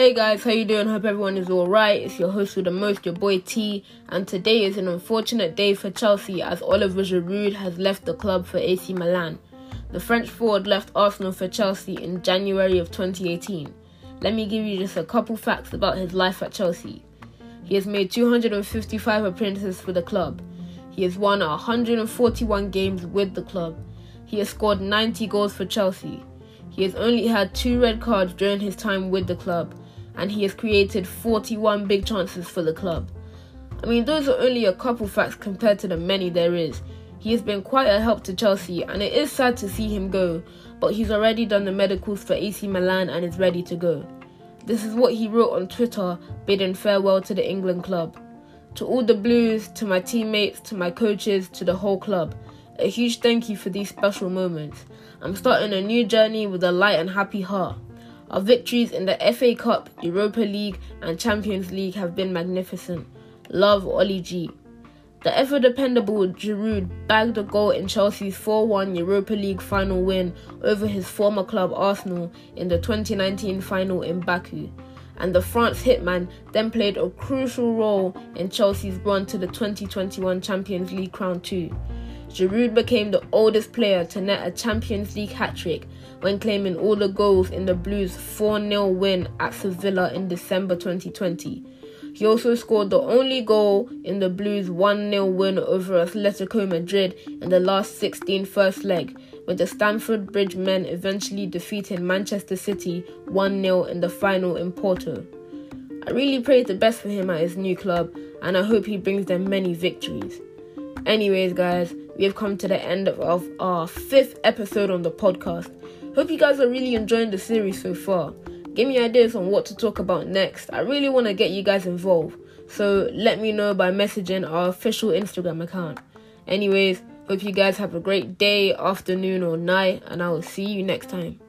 Hey guys, how you doing? Hope everyone is alright. It's your host with the most, your boy T, and today is an unfortunate day for Chelsea as Oliver Giroud has left the club for AC Milan. The French forward left Arsenal for Chelsea in January of 2018. Let me give you just a couple facts about his life at Chelsea. He has made 255 appearances for the club. He has won 141 games with the club. He has scored 90 goals for Chelsea. He has only had two red cards during his time with the club, and he has created 41 big chances for the club. I mean, those are only a couple facts compared to the many there is. He has been quite a help to Chelsea, and it is sad to see him go, but he's already done the medicals for AC Milan and is ready to go. This is what he wrote on Twitter, bidding farewell to the England club. To all the Blues, to my teammates, to my coaches, to the whole club, a huge thank you for these special moments. I'm starting a new journey with a light and happy heart. Our victories in the FA Cup, Europa League, and Champions League have been magnificent. Love, Ollie G. The ever dependable Giroud bagged a goal in Chelsea's 4 1 Europa League final win over his former club Arsenal in the 2019 final in Baku. And the France hitman then played a crucial role in Chelsea's run to the 2021 Champions League crown too. Giroud became the oldest player to net a Champions League hat trick when claiming all the goals in the Blues' 4 0 win at Sevilla in December 2020. He also scored the only goal in the Blues' 1 0 win over Atletico Madrid in the last 16 first leg, with the Stamford Bridge men eventually defeating Manchester City 1 0 in the final in Porto. I really pray the best for him at his new club, and I hope he brings them many victories. Anyways, guys, we have come to the end of our fifth episode on the podcast. Hope you guys are really enjoying the series so far. Give me ideas on what to talk about next. I really want to get you guys involved. So let me know by messaging our official Instagram account. Anyways, hope you guys have a great day, afternoon, or night, and I will see you next time.